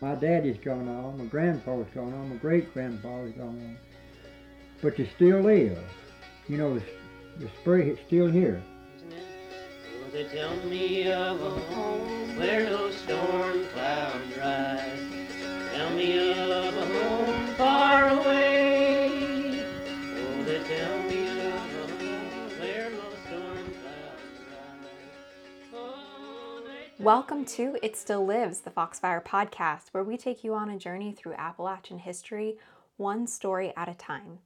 My daddy's gone on, my grandpa's gone on, my great grandfather's gone on. But you still live. You know, the, the spring is still here. Oh, they tell me of a home where no storm clouds rise. Welcome to It Still Lives, the Foxfire podcast, where we take you on a journey through Appalachian history, one story at a time.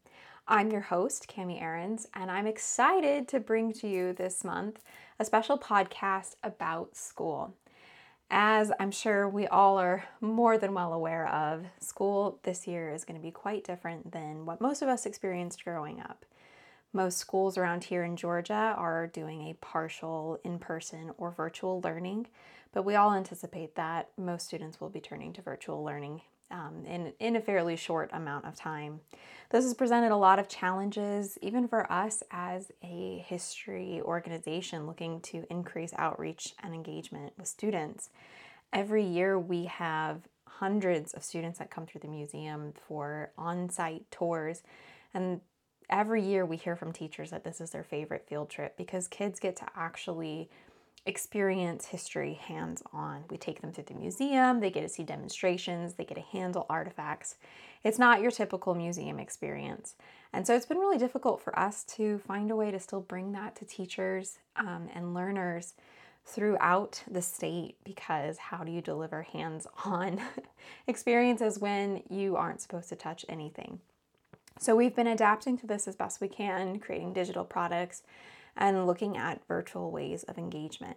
I'm your host, Cami Aarons, and I'm excited to bring to you this month a special podcast about school. As I'm sure we all are more than well aware of, school this year is going to be quite different than what most of us experienced growing up. Most schools around here in Georgia are doing a partial in person or virtual learning, but we all anticipate that most students will be turning to virtual learning um, in, in a fairly short amount of time. This has presented a lot of challenges, even for us as a history organization looking to increase outreach and engagement with students. Every year we have hundreds of students that come through the museum for on site tours, and every year we hear from teachers that this is their favorite field trip because kids get to actually experience history hands on. We take them through the museum, they get to see demonstrations, they get to handle artifacts. It's not your typical museum experience. And so it's been really difficult for us to find a way to still bring that to teachers um, and learners throughout the state because how do you deliver hands on experiences when you aren't supposed to touch anything? So we've been adapting to this as best we can, creating digital products and looking at virtual ways of engagement.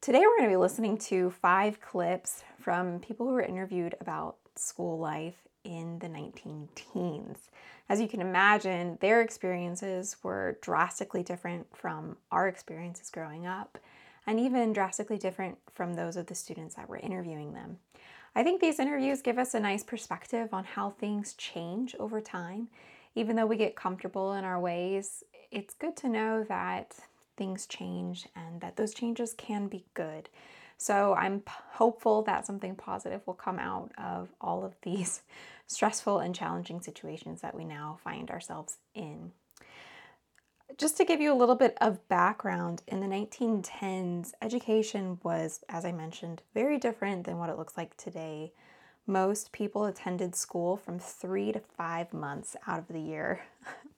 Today, we're going to be listening to five clips from people who were interviewed about school life in the 19 teens. As you can imagine, their experiences were drastically different from our experiences growing up, and even drastically different from those of the students that were interviewing them. I think these interviews give us a nice perspective on how things change over time. Even though we get comfortable in our ways, it's good to know that things change and that those changes can be good. So I'm p- hopeful that something positive will come out of all of these stressful and challenging situations that we now find ourselves in. Just to give you a little bit of background, in the 1910s, education was, as I mentioned, very different than what it looks like today. Most people attended school from three to five months out of the year.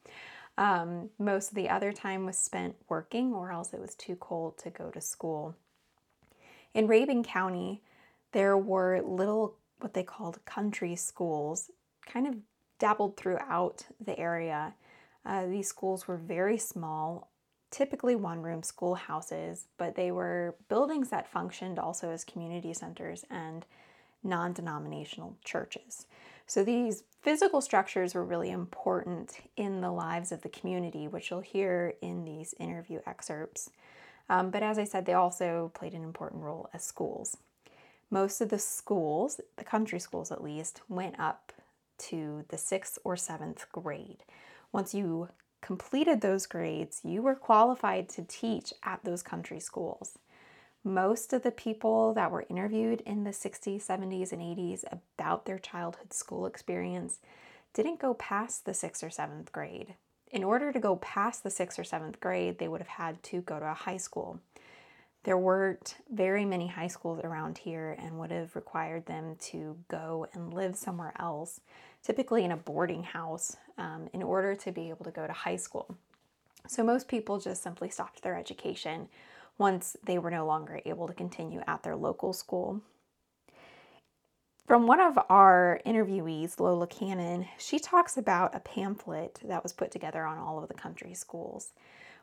um, most of the other time was spent working, or else it was too cold to go to school. In Rabun County, there were little, what they called country schools, kind of dabbled throughout the area. Uh, these schools were very small, typically one room schoolhouses, but they were buildings that functioned also as community centers and non denominational churches. So these physical structures were really important in the lives of the community, which you'll hear in these interview excerpts. Um, but as I said, they also played an important role as schools. Most of the schools, the country schools at least, went up to the sixth or seventh grade. Once you completed those grades, you were qualified to teach at those country schools. Most of the people that were interviewed in the 60s, 70s, and 80s about their childhood school experience didn't go past the sixth or seventh grade. In order to go past the sixth or seventh grade, they would have had to go to a high school. There weren't very many high schools around here and would have required them to go and live somewhere else, typically in a boarding house, um, in order to be able to go to high school. So most people just simply stopped their education once they were no longer able to continue at their local school. From one of our interviewees, Lola Cannon, she talks about a pamphlet that was put together on all of the country schools.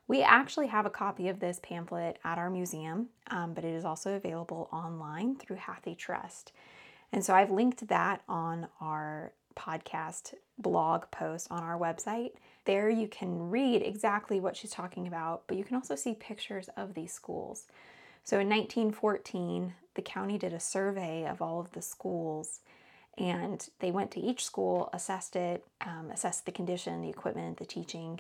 We actually have a copy of this pamphlet at our museum, um, but it is also available online through Hathi Trust. And so I've linked that on our podcast blog post on our website. There you can read exactly what she's talking about, but you can also see pictures of these schools. So in 1914, the county did a survey of all of the schools and they went to each school, assessed it, um, assessed the condition, the equipment, the teaching,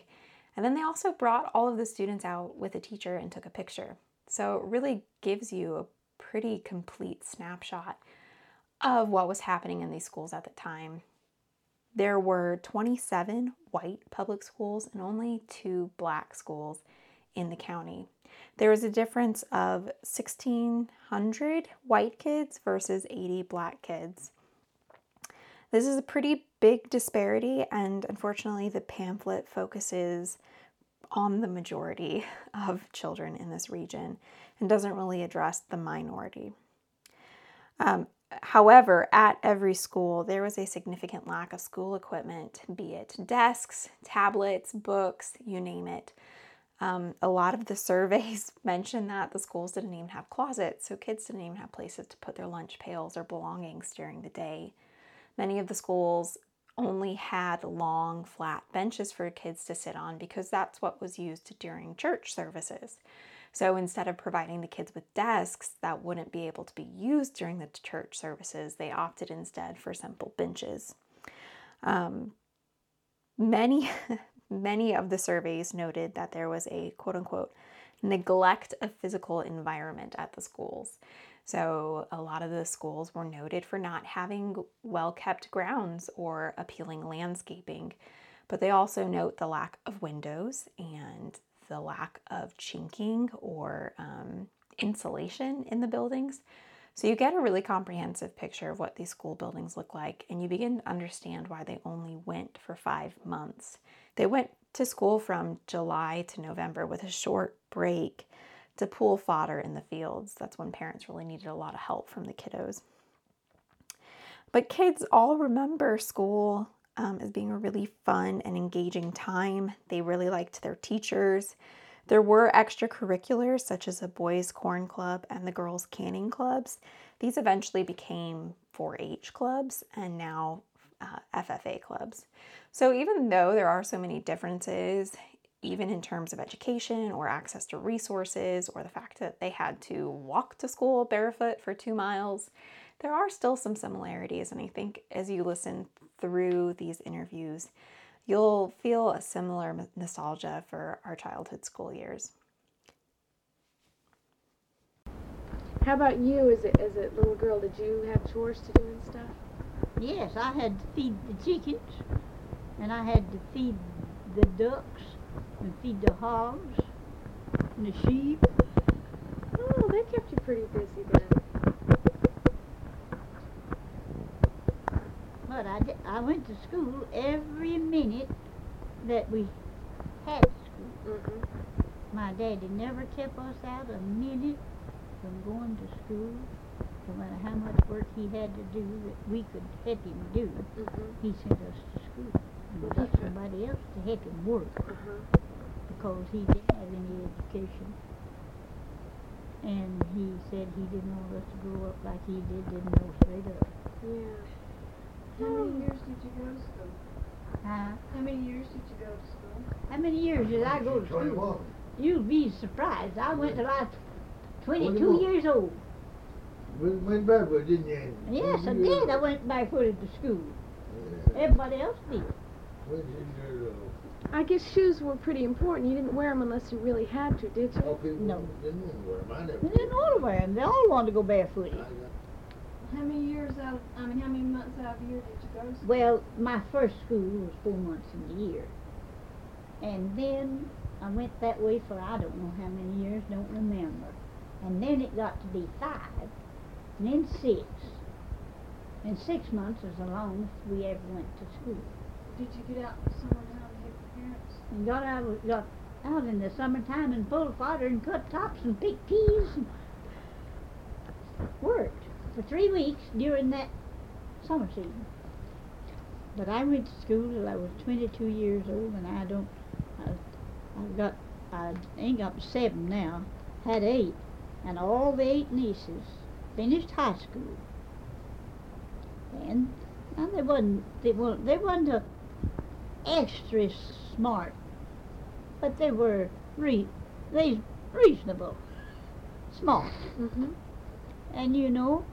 and then they also brought all of the students out with a teacher and took a picture. So it really gives you a pretty complete snapshot of what was happening in these schools at the time. There were 27 white public schools and only two black schools in the county. There was a difference of 1,600 white kids versus 80 black kids. This is a pretty big disparity, and unfortunately, the pamphlet focuses on the majority of children in this region and doesn't really address the minority. Um, however, at every school, there was a significant lack of school equipment, be it desks, tablets, books, you name it. Um, a lot of the surveys mentioned that the schools didn't even have closets, so kids didn't even have places to put their lunch pails or belongings during the day. Many of the schools only had long, flat benches for kids to sit on because that's what was used during church services. So instead of providing the kids with desks that wouldn't be able to be used during the church services, they opted instead for simple benches. Um, many, many of the surveys noted that there was a quote unquote neglect of physical environment at the schools. So, a lot of the schools were noted for not having well kept grounds or appealing landscaping, but they also note the lack of windows and the lack of chinking or um, insulation in the buildings. So, you get a really comprehensive picture of what these school buildings look like, and you begin to understand why they only went for five months. They went to school from July to November with a short break to pool fodder in the fields. That's when parents really needed a lot of help from the kiddos. But kids all remember school um, as being a really fun and engaging time. They really liked their teachers. There were extracurriculars such as a boys' corn club and the girls' canning clubs. These eventually became 4 H clubs and now uh, FFA clubs. So, even though there are so many differences even in terms of education or access to resources or the fact that they had to walk to school barefoot for two miles, there are still some similarities. And I think as you listen through these interviews, you'll feel a similar nostalgia for our childhood school years. How about you as a, as a little girl? Did you have chores to do and stuff? Yes, I had to feed the chickens, and I had to feed the ducks, and feed the hogs and the sheep. Oh, they kept you pretty busy then. But I, I went to school every minute that we had school. Mm-hmm. My daddy never kept us out a minute from going to school. No matter how much work he had to do that we could help him do, Mm-hmm. he sent us to school. And Well, got somebody else to help him work. Uh-huh. because he didn't have any education. And he said he didn't want us to grow up like he did, didn't know straight up. Yeah. How many years did you go to school? Huh? How many years did you go to school? How many years did I go to school? Twenty-one. You'll be surprised. I went till I was 22 Twenty-one. years old. Went, went barefoot, didn't you? Yes, I did. I went barefooted to school. Yeah. Everybody else did. I guess shoes were pretty important. You didn't wear them unless you really had to, did you? people No. didn't want to wear 'em. I never They did. didn't want to wear them. They all wanted to go barefooted. I got- How many years out of, I mean, how many months out of the year did you go to school? Well, my first school was four months in the year. And then I went that way for I don't know how many years, don't remember. And then it got to be five, and then six. And six months is the longest we ever went to school. Did you get out summertime to help your parents? And got out, got out in the summertime and pulled fodder and cut tops and picked peas and worked for three weeks during that summer season. But I went to school till I was 22 years old, and I don't. I, I got. I ain't got seven now. Had eight, and all the eight nieces finished high school. And, and they wasn't. They weren't. They wasn't a extra smart, but they were re- they reasonable, smart, Mm-hmm. and you know,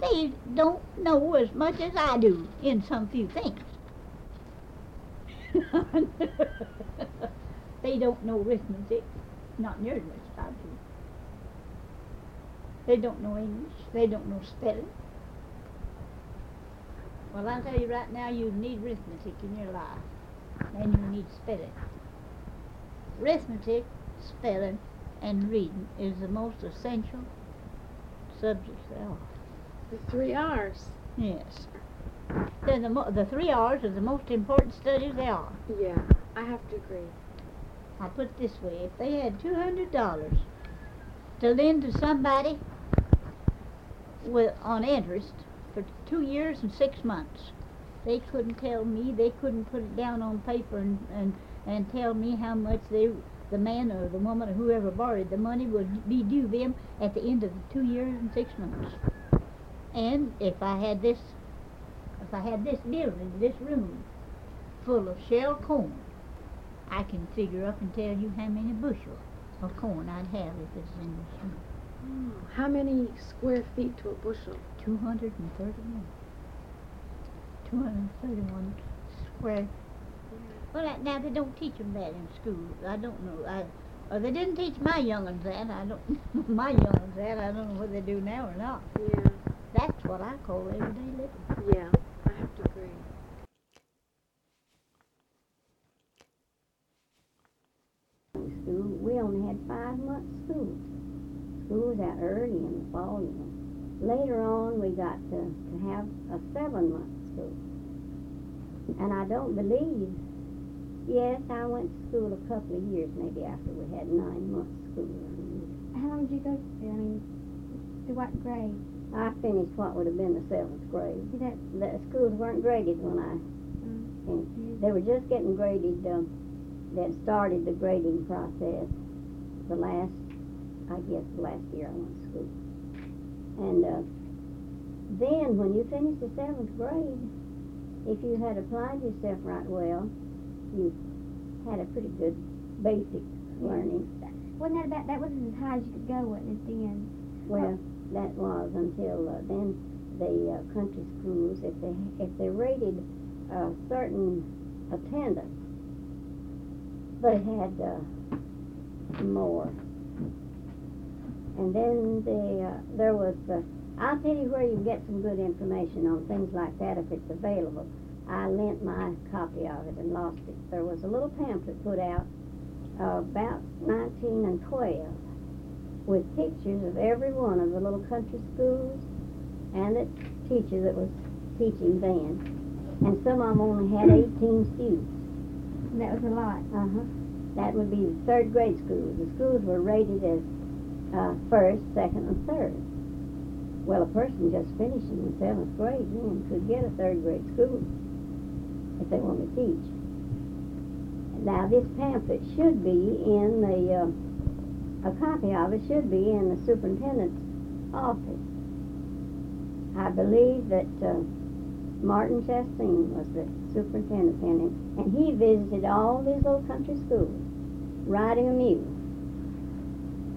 they don't know as much as I do in some few things. they don't know arithmetic, not near as much as I do. They don't know English. They don't know spelling. Well, I'll tell you right now, you need arithmetic in your life, and you need spelling. Arithmetic, spelling, and reading is the most essential subjects there are. The three R's. Yes. They're the, mo- the three R's are the most important studies there are. Yeah, I have to agree. I'll put it this way if they had $200 to lend to somebody with, on interest for two years and six months, they couldn't tell me, they couldn't put it down on paper and, and, and tell me how much they, the man or the woman or whoever borrowed the money would be due them at the end of the two years and six months. And if I had this, if I had this building, this room full of shell corn, I can figure up and tell you how many bushel of corn I'd have if it's in this room. How many square feet to a bushel? 231. 231 square. Well, that- now they don't teach them that in school. I don't know. I, or they didn't teach my young'uns that. I don't. my young'uns that. I don't know what they do now or not. Yeah, That's what I call everyday living. yeah, I have to agree. school, we only had five months school. School was out early in the fall, you know. Later on, we got to, to have a seven month school. And I don't believe, yes, I went to school a couple of years, maybe after we had nine months school. How long did you go to school? I mean, to what grade? I finished what would have been the seventh grade. That The schools weren't graded when I finished. They were just getting graded. Um, had started the grading process the last, I guess, the last year I went to school. And uh, then when you finished the seventh grade, if you had applied yourself right well, you had a pretty good basic learning. wasn't that about that was as high as you could go, wasn't it then? Well, that was until uh, then the uh, country schools, if they if they rated a certain attendance, they had uh, more. And then the uh, there was uh, I'll tell you where you can get some good information on things like that if it's available. I lent my copy of it and lost it. There was a little pamphlet put out uh, about 19 and 12 with pictures of every one of the little country schools and the teacher that was teaching then. And some of them only had 18 students. That was a lot. Uh-huh. That would be the third grade schools. The schools were rated as uh, first, second, and third. Well, a person just finishing the seventh grade then could get a third grade school if they wanted to teach. Now, this pamphlet should be in the, uh, a copy of it should be in the superintendent's office. I believe that uh, Martin Chastain was the superintendent then, and he visited all these old country schools, riding a mule.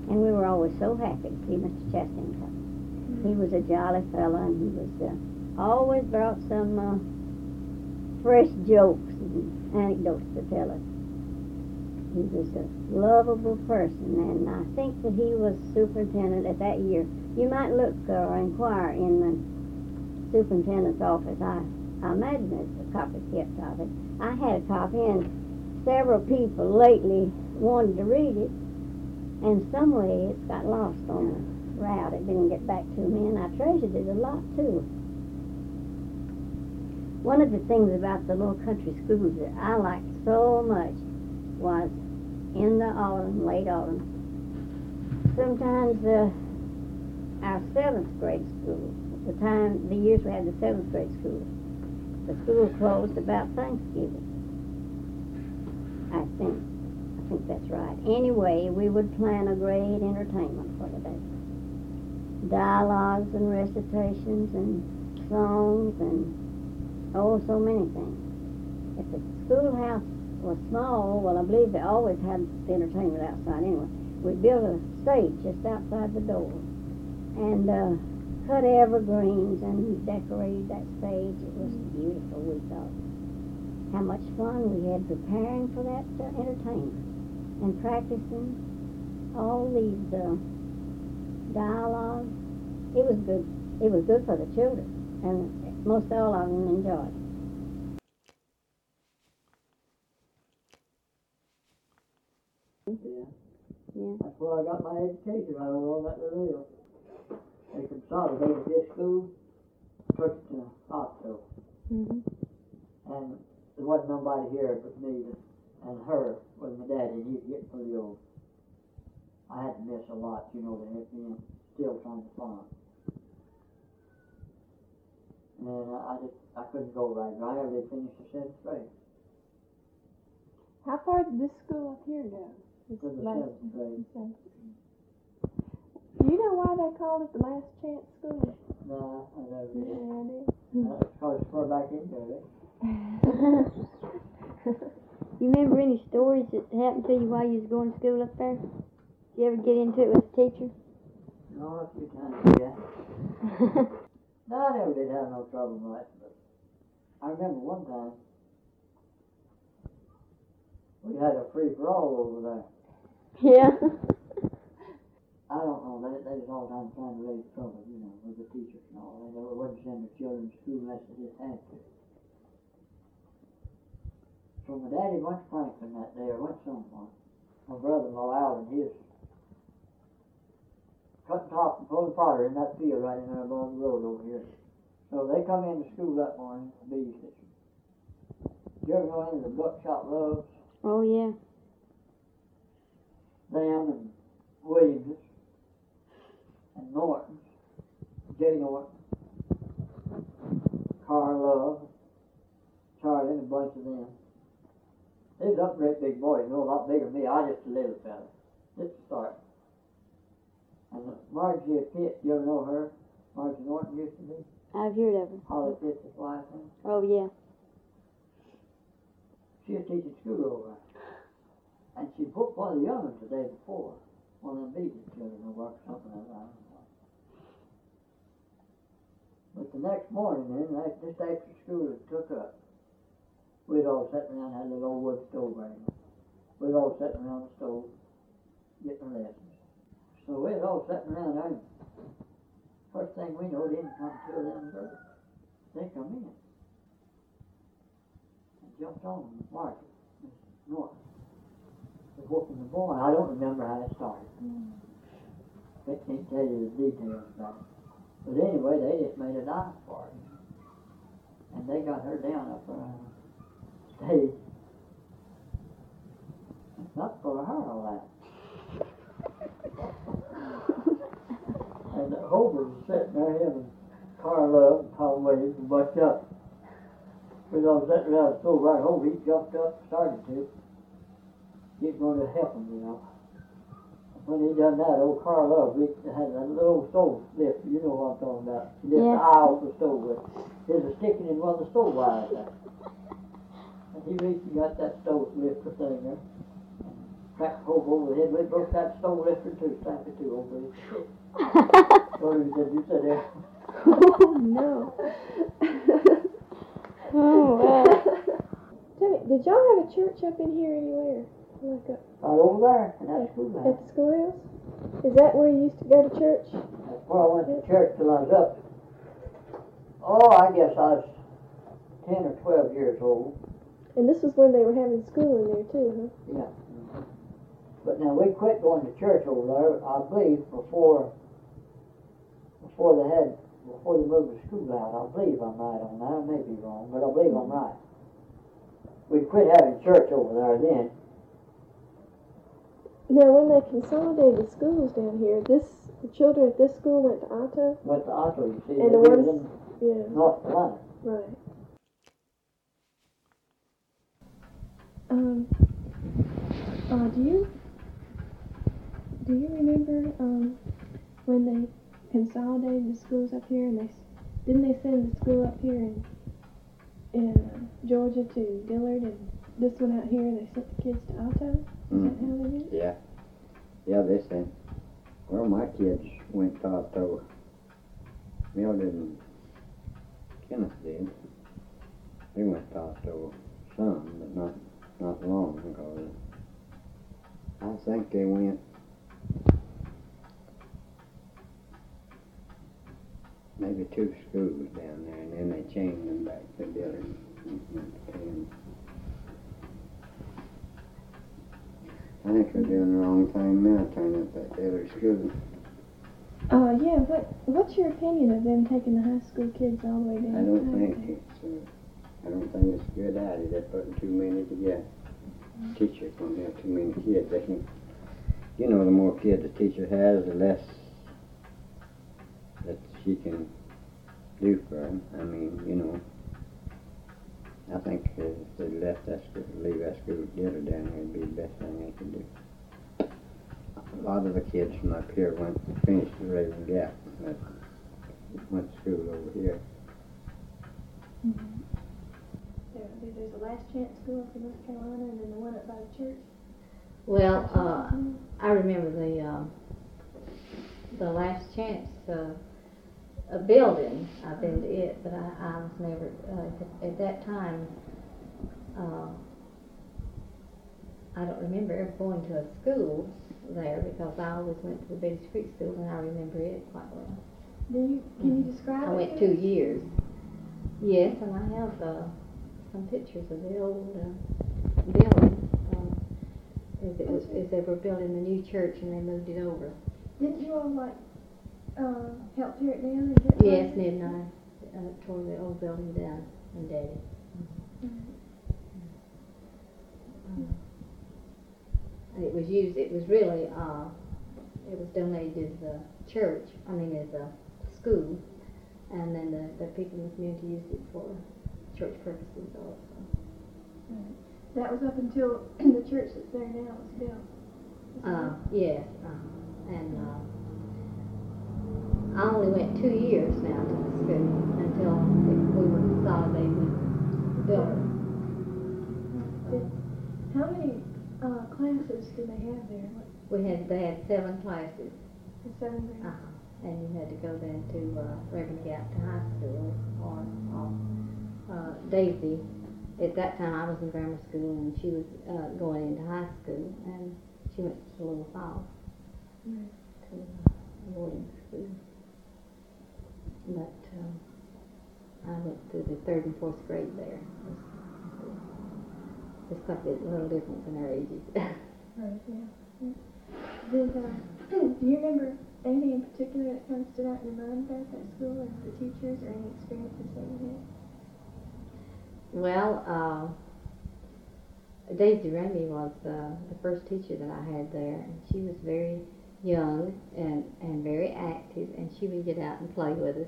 And we were always so happy to see Mr. Chastain come. He was a jolly fellow, and he was uh, always brought some uh, fresh jokes and anecdotes to tell us. He was a lovable person, and I think that he was superintendent at that year. You might look or inquire in the superintendent's office. I, I imagine there's a copy kept of it. I had a copy, and several people lately wanted to read it, and some way it's got lost on the route. It didn't get back to me, and I treasured it a lot too. One of the things about the little country schools that I liked so much was in the autumn, late autumn. Sometimes uh, our seventh grade school, the time, the years we had the seventh grade school, the school closed about Thanksgiving. I think, I think that's right. Anyway, we would plan a great entertainment the. Dialogues and recitations and songs and oh, so many things. If the schoolhouse was small, well, I believe they always had the entertainment outside anyway. We built a stage just outside the door and uh, cut evergreens and decorated that stage. It was beautiful, we thought. How much fun we had preparing for that uh, entertainment and practicing all these uh, dialogues. It was good. It was good for the children. and most all of them enjoyed it. Yeah. Yeah. That's where I got my education. I don't know that deal. They consolidated this school, took it to hospital, Mm-hmm. and there wasn't nobody here but me and her with my daddy, and he was getting pretty old. I had to miss a lot, you know, to help me, still trying to farm. And I just, I couldn't go right. I never did finish the seventh grade. How far did this school up here go? This To the last- seventh grade. seventh. Do you know why they called it the last chance school? No, I never did. have any idea? That's because it's far back into it. you remember any stories that happened to you while you was going to school up there? You ever get into it with the teacher? No, a few times, yeah. No, I never did have no trouble much, but I remember one time we had a free for all over there. yeah. I don't know, they, they was all the time trying to raise trouble, you know, with the teachers and all. They never wouldn't send their children to school unless they just had to. So my daddy went to Franklin that day, or went somewhere. My brother-in-law out in his cutting top and pulling fodder in that field right in there above the road over here. So they come into school that morning, the bee station. Did you ever any of the buckshot loves? Oh yeah. them and Williams and Norton, Jay Norton, Carl Love, Charlie, and a bunch of them. They was up great big boys, you know, a lot bigger than me. I just a little fella, just a start. And Margie Pitt, you ever know her? Margie Norton used to be. I've heard of her. Holly Pitt's wife. Oh yeah. She was teaching school over. And she put one of the young ones the day before. One of them beating children or work something like that. I don't know. But the next morning then, like just after school had took up, we'd all sat around had a little wood stove right. We'd all sat around the stove getting lessons. So we'd all sitting around there first thing we know, didn't come two of them girls. They come in. And jumped on Margaret, Miss Norton. The whooping the boy. I don't remember how it started. I can't tell you the details about it. But anyway, they just made a dive for her. And they got her down up on the stage. It's not for her, all that. And the was sitting there, him and Carl Love and Tom Williams and Buck up. We was all sitting around the stove right over. He jumped up, started to. He's going to help him, you know. When he done that, old Carl Love had a little stove lift. You know what I'm talking about. He lifted Yeah. the eye off the stove with. There's a sticking in one of the stove wires there. And he reached and got that stove lifter thing there. And cracked Hope over the head. We broke that stove lifter too, slapped it too over head. So he said, you sit there. oh no. oh wow. Tell me, did y'all have a church up in here anywhere? Like up uh, Right over there, in that school at the schoolhouse? Is that where you used to go to church? That's where I went to church till I was up. Oh, I guess I was ten or twelve years old. And this was when they were having school in there too, huh? Yeah. But now we quit going to church over there, I believe, before before they had before they moved the school out. I believe I'm right on that. I may be wrong, but I believe I'm right. We quit having church over there then. Now, when they consolidated the schools down here, this the children at this school went to Otto. Went to Otto, you see. And they the was ones- in Yeah, North Carolina. right. Um. Uh, do you do you remember um when they consolidated the schools up here and they didn't they send the school up here in in uh, Georgia to Dillard and this one out here they sent the kids to Otto? Is that how they did? Yeah. Yeah, they sent. Well, my kids went to Otto. Mildred and Kenneth did. They went to Otto some, but not not long because I think they went maybe two schools down there, and then they changed them back to Dillard. and went to Penn. I think they're doing the wrong thing now, turning up that Dillard school. Uh, yeah. What What's your opinion of them taking the high school kids all the way down? I don't think it's, uh, I don't think it's a good idea, they're putting too many together. Teacher's gonna have too many kids, they can, you know, the more kids a teacher has, the less that she can do for them, I mean, you know. I think if they left that school, leave that school together down there, it'd be the best thing they could do. A lot of the kids from up here went, and finished the Rabun Gap, but went to school over here. Mm-hmm. There, there's a last chance school up in North Carolina, and then the one up by the church. Well, uh, I remember the, uh, the last chance, uh, a building, I've been to it, but I, I was never, uh, at, at that time, uh, I don't remember ever going to a school there because I always went to the Betty's Creek School and I remember it quite well. Do you can you describe I it? went two years. Yes, and I have, uh, some pictures of the old, uh, building, um, as it was, as they were building the new church and they moved it over. Didn't you all like uh, help tear it down and get Yes, Ned and I, uh, tore the old building down and Daddy. Um, It was used, it was really, uh, it was donated to the church, I mean, as a school. And then the, the people in the community used it for church purposes also. That was up until the church that's there now was built. Uh, yes, uh, and, uh, I only went two years now to the school until we were consolidated with. How many uh, classes did they have there? We had, they had seven classes, the seven grade? uh-huh, and you had to go then to, uh, Rabun Gap to high school or, or, uh, Daisy. At that time, I was in grammar school and she was, uh, going into high school and she went to Tallulah Falls Right. to uh, boarding school. But, um, I went through the third and fourth grade there. There's quite a bit, little difference in our ages. Right, yeah. yeah. Did, uh, do you remember anything in particular that kind of stood out in your mind about that school or the teachers or any experiences that you had? Well, uh, Daisy Ramey was uh, the first teacher that I had there, and she was very young and, and very active, and she would get out and play with us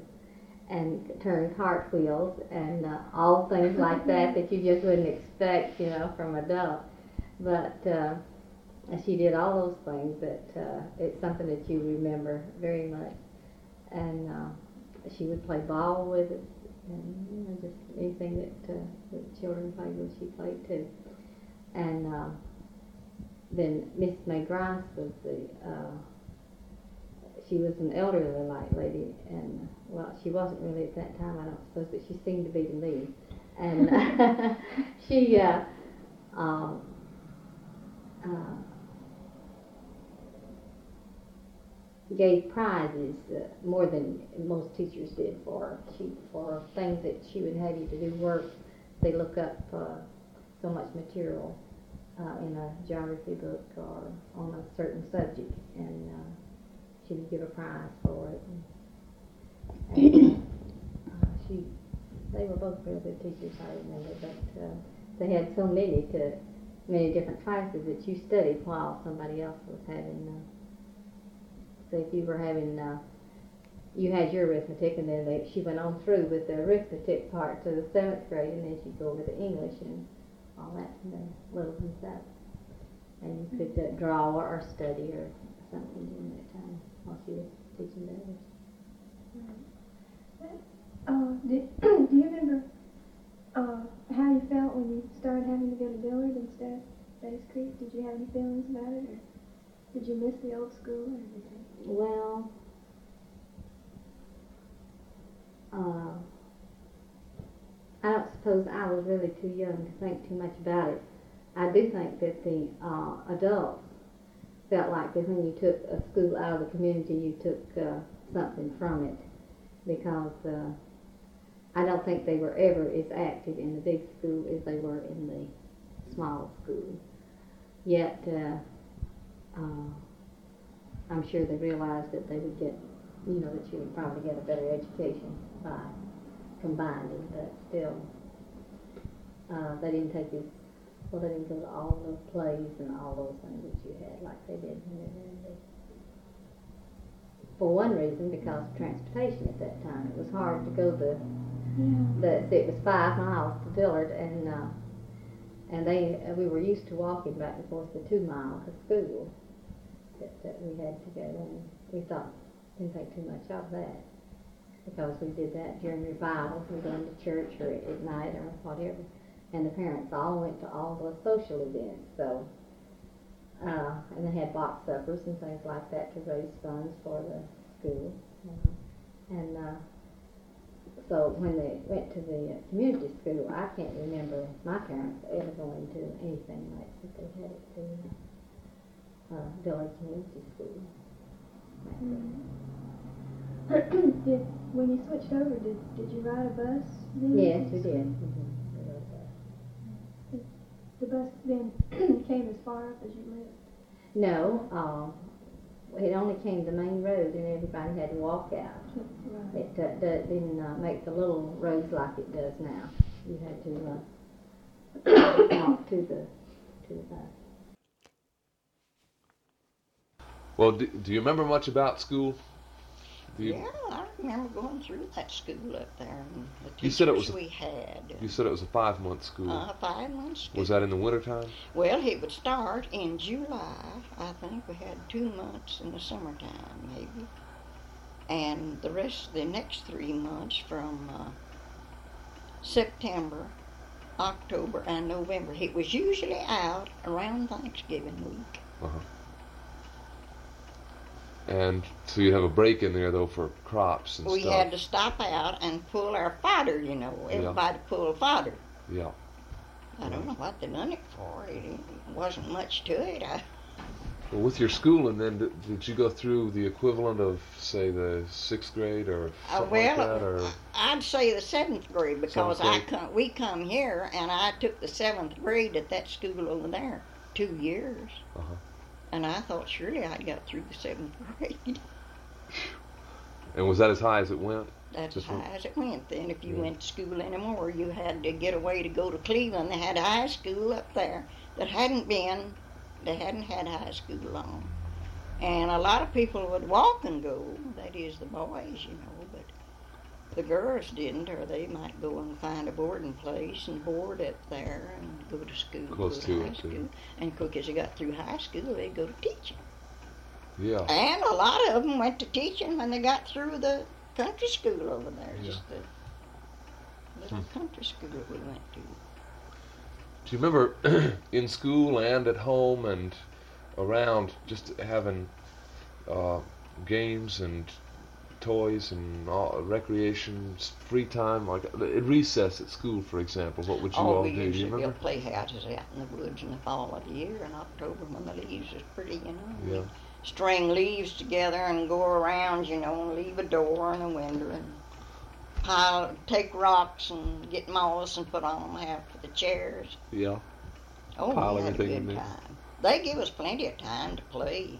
and turn cartwheels and uh, all things like that that you just wouldn't expect, you know, from adults. But uh, she did all those things that uh, it's something that you remember very much. And uh, she would play ball with us, and you just anything that uh, the children played with, she played too. And uh, then Miss May Grice was the uh, she was an elderly like lady, and well, she wasn't really at that time, I don't suppose, but she seemed to be to me. And she uh, um, uh, gave prizes uh, more than most teachers did for she for things that she would have you to do work. They look up uh, so much material uh, in a geography book or on a certain subject, and uh, she would give a prize for it. And, and uh, she, they were both real good teachers, I remember, but uh, they had so many to many different classes that you studied while somebody else was having. Uh, if you were having, uh, you had your arithmetic, and then they, she went on through with the arithmetic part to the seventh grade, and then she'd go over to English and all that, and then little and stuff. And you could uh, draw or, study or something during that time while she was teaching the others. Uh, did, do you remember uh, how you felt when you started having to go to Dillard instead of Betty's Creek? Did you have any feelings about it, or did you miss the old school, or you? Well, uh, I don't suppose I was really too young to think too much about it. I do think that the uh, adults felt like that when you took a school out of the community, you took uh, something from it. because uh, I don't think they were ever as active in the big school as they were in the small school. Yet, uh, uh, I'm sure they realized that they would get, you know, that you would probably get a better education by combining, but still, uh, they didn't take you, well, they didn't go to all the plays and all those things that you had like they did when they were in for one reason, because of transportation at that time. It was hard to go the, the it was five miles to Dillard, and uh, and they we were used to walking back and forth the two mile to school that, that we had to go, and we thought didn't think too much of that. Because we did that during revivals, we going to church or at, night or whatever, and the parents all went to all the social events, so uh, and they had box suppers and things like that to raise funds for the school. And uh, so when they went to the community school, I can't remember my parents ever going to anything like that they had at the uh, Dillard Community School. did when you switched over, did did you ride a bus? Then? Yes, we did. Mm-hmm. The bus then came as far up as you lived. No, um, it only came the main road, and everybody had to walk out. Right. It uh, didn't uh, make the little roads like it does now. You had to uh, walk to the to the bus. Well, do, do you remember much about school? You, Yeah, I remember going through that school up there and the You teachers said it was a- we had. you said it was a five month school. Uh, five months school. was that in the wintertime? Well, it would start in July. I think we had two months in the summertime, maybe. And the rest, the next three months from uh, September, October, and November. It was usually out around Thanksgiving week. Uh-huh. And so you'd have a break in there though for crops and We stuff. had to stop out and pull our fodder, you know. Yeah. Everybody pulled fodder. Yeah. I don't know what they done it for. It, wasn't much to it. I, Well, with your schooling, then did, did you go through the equivalent of, say, the sixth grade or Uh, something well, like that, or I'd say the seventh grade because Seventh I come, we come here and I took the seventh grade at that school over there, two years, uh-huh. And I thought surely I'd got through the seventh grade. and was that as high as it went? That's Just high one- as it went. Then, if you Yeah. went to school anymore, you had to get away to go to Cleveland. They had a high school up there that hadn't been, they hadn't had high school long, and a lot of people would walk and go. That is the boys, you know, the girls didn't, or they might go and find a boarding place and board up there and go to school. Close to high it, too. school. And quick as they got through high school, they'd go to teaching. Yeah. And a lot of them went to teaching when they got through the country school over there, Yeah. just the little Hmm. country school that we went to. Do you remember in school and at home and around just having uh, games and toys and all, recreation, free time, like at recess at school, for example? What would you oh, all we do? Do you remember? built playhouses out in the woods in the fall of the year, in October when the leaves is pretty, you know. Yeah. We'd string leaves together and go around, you know, and leave a door and a window and pile, take rocks and get moss and put on them half for the chairs. Yeah. Oh, Pile we had a good time. They give us plenty of time to play.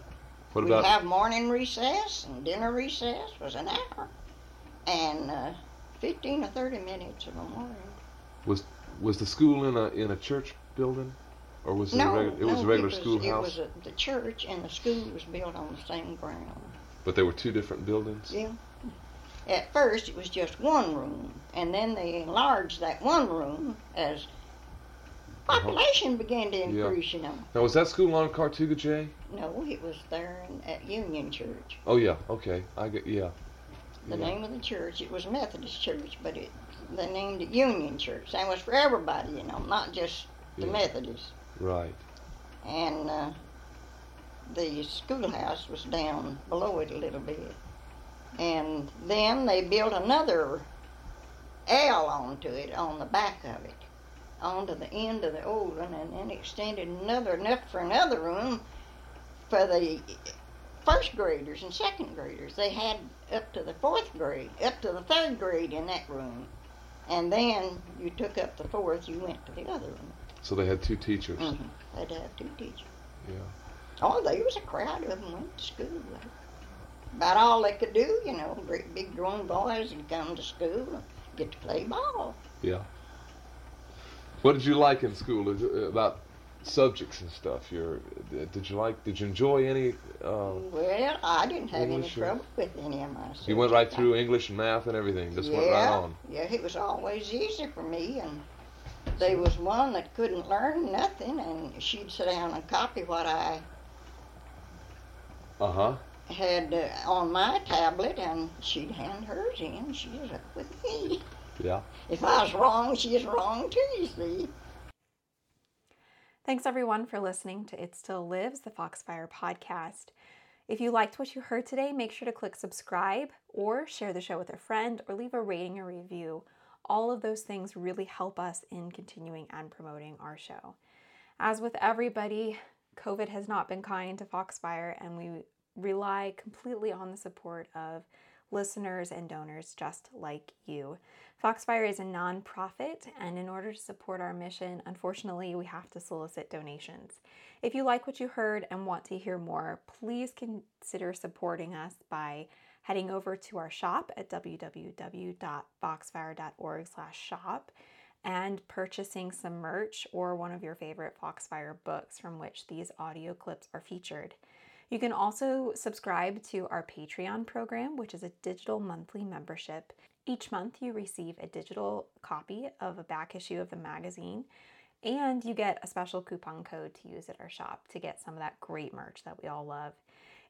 What We'd about have morning recess and dinner recess was an hour, and uh, fifteen or thirty minutes of a morning. was was the school in a in a church building, or was it no, a regu- it was no, a regular it was, schoolhouse? It was a, the church and the school was built on the same ground. But they were two different buildings. Yeah. At first, it was just one room, and then they enlarged that one room as population began to Uh-huh. Yeah. increase. You know. Now was that school on Cartuga J? No, it was there in, at Union Church. Oh yeah, okay, I get yeah. The yeah. name of the church, it was Methodist Church, but it they named it Union Church. That was for everybody, you know, not just the Yeah. Methodists. Right. And uh, the schoolhouse was down below it a little bit. And then they built another L onto it, on the back of it, onto the end of the old one, and then extended another enough for another room for the first graders and second graders. They had up to the fourth grade, up to the third grade in that room. And then you took up the fourth, you went to the other room. So they had two teachers. Mhm. Had to have two teachers. Yeah. Oh, there was a crowd of them went to school. About all they could do, you know, great big grown boys would come to school and get to play ball. Yeah. What did you like in school about subjects and stuff? Your did you like? Did you enjoy any? Uh, Well, I didn't have English any or- trouble with any of my Subjects. you went right through English and math and everything. Just yeah, went right on. Yeah, it was always easy for me. And there was one that couldn't learn nothing, and she'd sit down and copy what I Uh huh. had uh, on my tablet, and she'd hand hers in. She was up with me. Yeah. If I was wrong, she's wrong too, you see. Thanks everyone for listening to It Still Lives, the Foxfire podcast. If you liked what you heard today, make sure to click subscribe or share the show with a friend or leave a rating or review. All of those things really help us in continuing and promoting our show. As with everybody, COVID has not been kind to Foxfire, and we rely completely on the support of listeners and donors just like you. Foxfire is a nonprofit, and in order to support our mission, unfortunately, we have to solicit donations. If you like what you heard and want to hear more, please consider supporting us by heading over to our shop at www.foxfire.org/shop and purchasing some merch or one of your favorite Foxfire books from which these audio clips are featured. You can also subscribe to our Patreon program, which is a digital monthly membership. Each month, you receive a digital copy of a back issue of the magazine, and you get a special coupon code to use at our shop to get some of that great merch that we all love.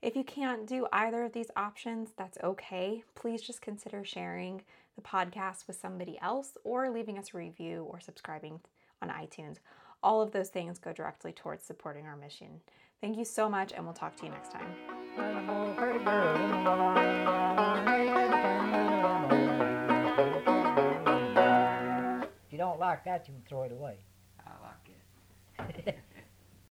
If you can't do either of these options, that's okay. Please just consider sharing the podcast with somebody else or leaving us a review or subscribing on iTunes. All of those things go directly towards supporting our mission. Thank you so much, and we'll talk to you next time. If you don't like that, you can throw it away. I like it.